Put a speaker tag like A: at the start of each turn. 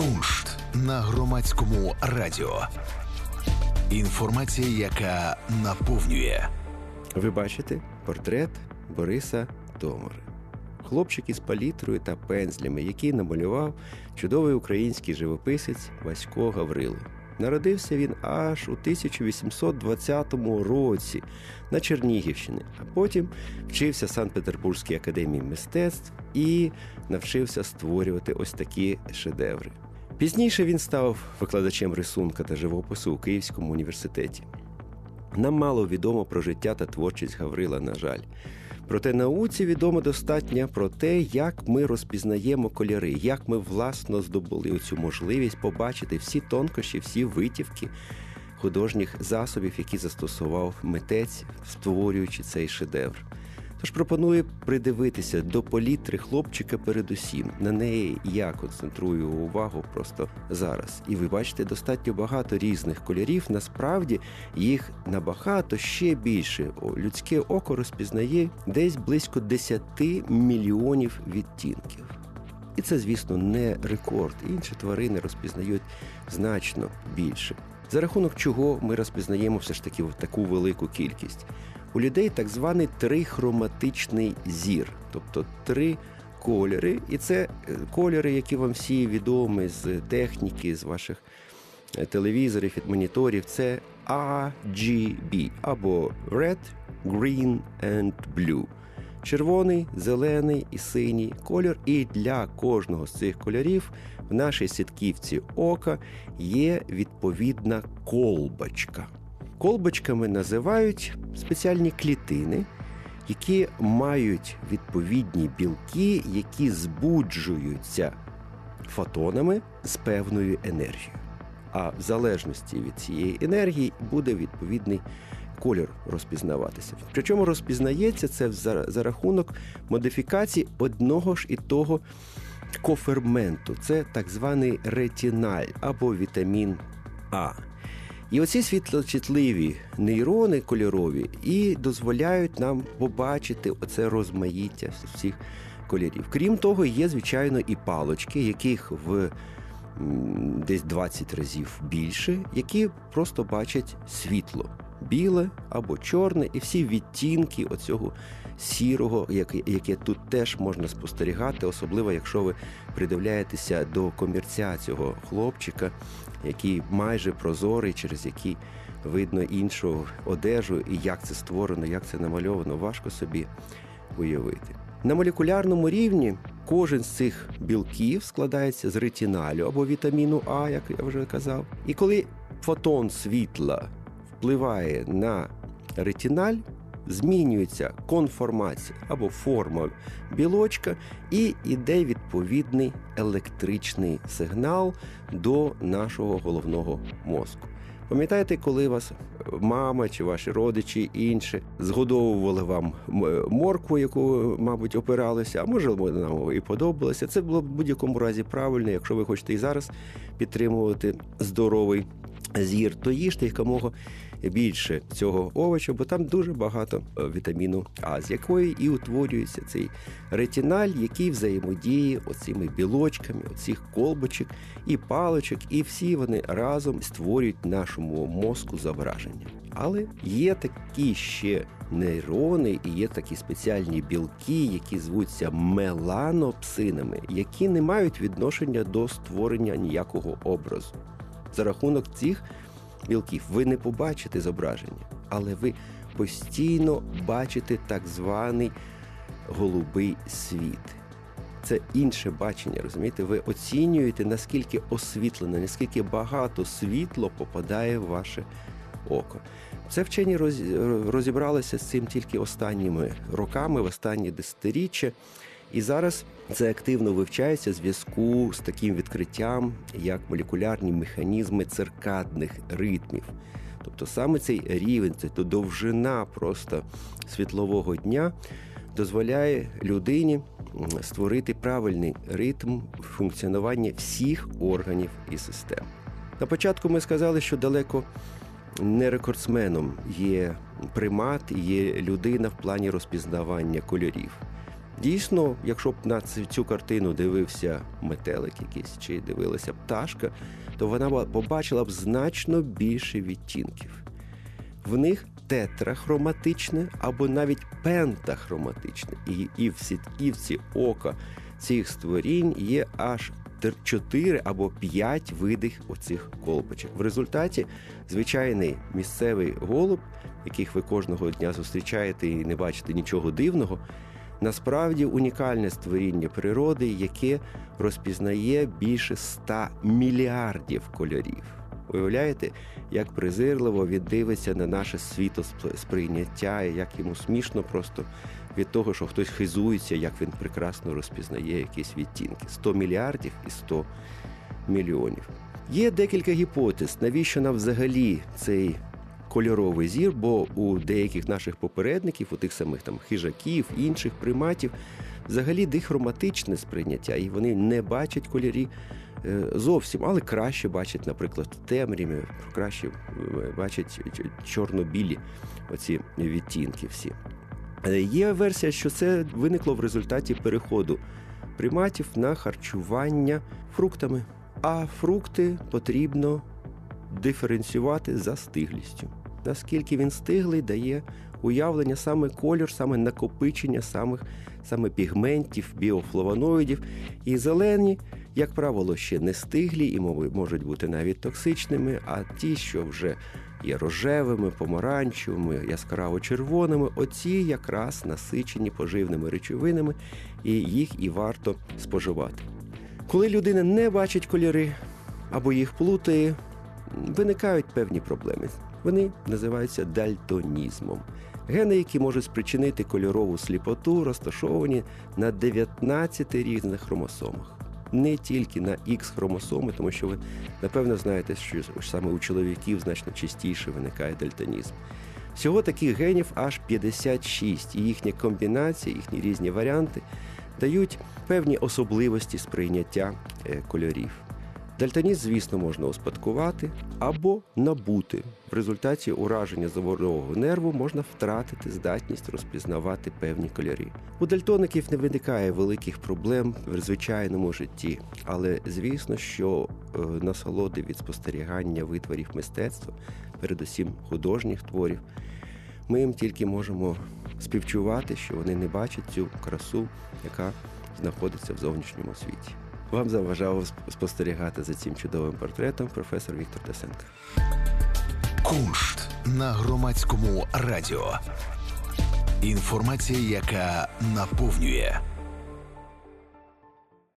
A: Куншт на громадському радіо. Інформація, яка наповнює.
B: Ви бачите портрет Бориса Домори. Хлопчик із палітрою та пензлями, який намалював чудовий український живописець Васько Гаврило. Народився він аж у 1820 році на Чернігівщині, а потім вчився в Санкт-Петербурзькій академії мистецтв і навчився створювати ось такі шедеври. Пізніше він став викладачем рисунка та живопису у Київському університеті. Нам мало відомо про життя та творчість Гаврила, на жаль. Проте науці відомо достатньо про те, як ми розпізнаємо кольори, як ми власно здобули цю можливість побачити всі тонкощі, всі витівки художніх засобів, які застосував митець, створюючи цей шедевр. Тож пропоную придивитися до палітри хлопчика передусім. На неї я концентрую увагу просто зараз. І ви бачите достатньо багато різних кольорів. Насправді їх набагато ще більше. Людське око розпізнає десь близько 10 мільйонів відтінків. І це, звісно, не рекорд. Інші тварини розпізнають значно більше. За рахунок чого ми розпізнаємо все ж таки таку велику кількість. У людей так званий трихроматичний зір, тобто три кольори. І це е, кольори, які вам всі відомі з техніки, з ваших е, телевізорів, від моніторів. Це RGB або Red, Green and Blue. Червоний, зелений і синій кольор. І для кожного з цих кольорів в нашій сітківці ока є відповідна колбочка. Колбочками називають спеціальні клітини, які мають відповідні білки, які збуджуються фотонами з певною енергією. А в залежності від цієї енергії буде відповідний кольор розпізнаватися. Причому розпізнається це за рахунок модифікації одного ж і того коферменту. Це так званий ретіналь або вітамін А. І оці світлочутливі нейрони кольорові і дозволяють нам побачити оце розмаїття всіх кольорів. Крім того, є, звичайно, і палочки, яких в десь 20 разів більше, які просто бачать світло. Біле або чорне, і всі відтінки оцього сірого, яке, тут теж можна спостерігати, особливо якщо ви придивляєтеся до комірця цього хлопчика, який майже прозорий, через який видно іншу одежу, і як це створено, як це намальовано, важко собі уявити. На молекулярному рівні кожен з цих білків складається з ретиналю або вітаміну А, як я вже казав. І коли фотон світла впливає на ретиналь, змінюється конформація або форма білочка, і йде відповідний електричний сигнал до нашого головного мозку. Пам'ятаєте, коли вас мама чи ваші родичі інші згодовували вам моркву, яку, мабуть, опиралися, а може нам і подобалося. Це було в будь-якому разі правильно, якщо ви хочете і зараз підтримувати здоровий зір, то їжте якомога більше цього овоча, бо там дуже багато е, вітаміну А, з якої і утворюється цей ретиналь, який взаємодіє оцими білочками, оцих колбочок і палочок, і всі вони разом створюють нашому мозку зображення. Але є такі ще нейрони, і є такі спеціальні білки, які звуться меланопсинами, які не мають відношення до створення ніякого образу. За рахунок цих білків ви не побачите зображення, але ви постійно бачите так званий голубий світ. Це інше бачення, розумієте? Ви оцінюєте, наскільки освітлено, наскільки багато світло попадає в ваше око. Це вчені розібралися з цим тільки останніми роками, в останні десятиріччя. І зараз це активно вивчається в зв'язку з таким відкриттям, як молекулярні механізми циркадних ритмів. Тобто саме цей рівень, це то довжина просто світлового дня дозволяє людині створити правильний ритм функціонування всіх органів і систем. На початку ми сказали, що далеко не рекордсменом є примат, є людина в плані розпізнавання кольорів. Дійсно, якщо б на цю картину дивився метелик якийсь чи дивилася пташка, то вона побачила б значно більше відтінків. В них тетрахроматичне або навіть пентахроматичне. І, і в сітківці ока цих створінь є аж 4 або 5 видих оцих колбочок. В результаті звичайний місцевий голуб, яких ви кожного дня зустрічаєте і не бачите нічого дивного, насправді унікальне створіння природи, яке розпізнає більше 100 мільярдів кольорів. Уявляєте, як презирливо він дивиться на наше світосприйняття, і як йому смішно просто від того, що хтось хизується, як він прекрасно розпізнає якісь відтінки. 100 мільярдів і 100 мільйонів. Є декілька гіпотез, навіщо нам взагалі цей кольоровий зір, бо у деяких наших попередників, у тих самих там хижаків, інших приматів, взагалі дихроматичне сприйняття, і вони не бачать кольорі е, зовсім, але краще бачать, наприклад, темряві, краще е, бачать чорно-білі оці відтінки всі. Е, є версія, що це виникло в результаті переходу приматів на харчування фруктами. А фрукти потрібно диференціювати за стиглістю. Наскільки він стиглий, дає уявлення саме кольор, саме накопичення самих саме пігментів, біофлавоноїдів. І зелені, як правило, ще не стиглі і можуть бути навіть токсичними, а ті, що вже є рожевими, помаранчевими, яскраво червоними. Оці якраз насичені поживними речовинами, і їх і варто споживати. Коли людина не бачить кольори або їх плутає, виникають певні проблеми. Вони називаються дальтонізмом. Гени, які можуть спричинити кольорову сліпоту, розташовані на 19 різних хромосомах не тільки на X хромосоми, тому що ви напевно знаєте, що саме у чоловіків значно частіше виникає дельтанізм. Всього таких генів аж 56, і їхня комбінація, їхні різні варіанти дають певні особливості сприйняття е, кольорів. Дальтонізм, звісно, можна успадкувати або набути. В результаті ураження заворового нерву можна втратити здатність розпізнавати певні кольори. У дальтоників не виникає великих проблем в звичайному житті, але звісно, що е, насолоди від спостерігання витворів мистецтва, передусім художніх творів, ми їм тільки можемо співчувати, що вони не бачать цю красу, яка знаходиться в зовнішньому світі. Вам заважав спостерігати за цим чудовим портретом професор Віктор Тесенко.
A: Куншт на громадському радіо. Інформація, яка наповнює.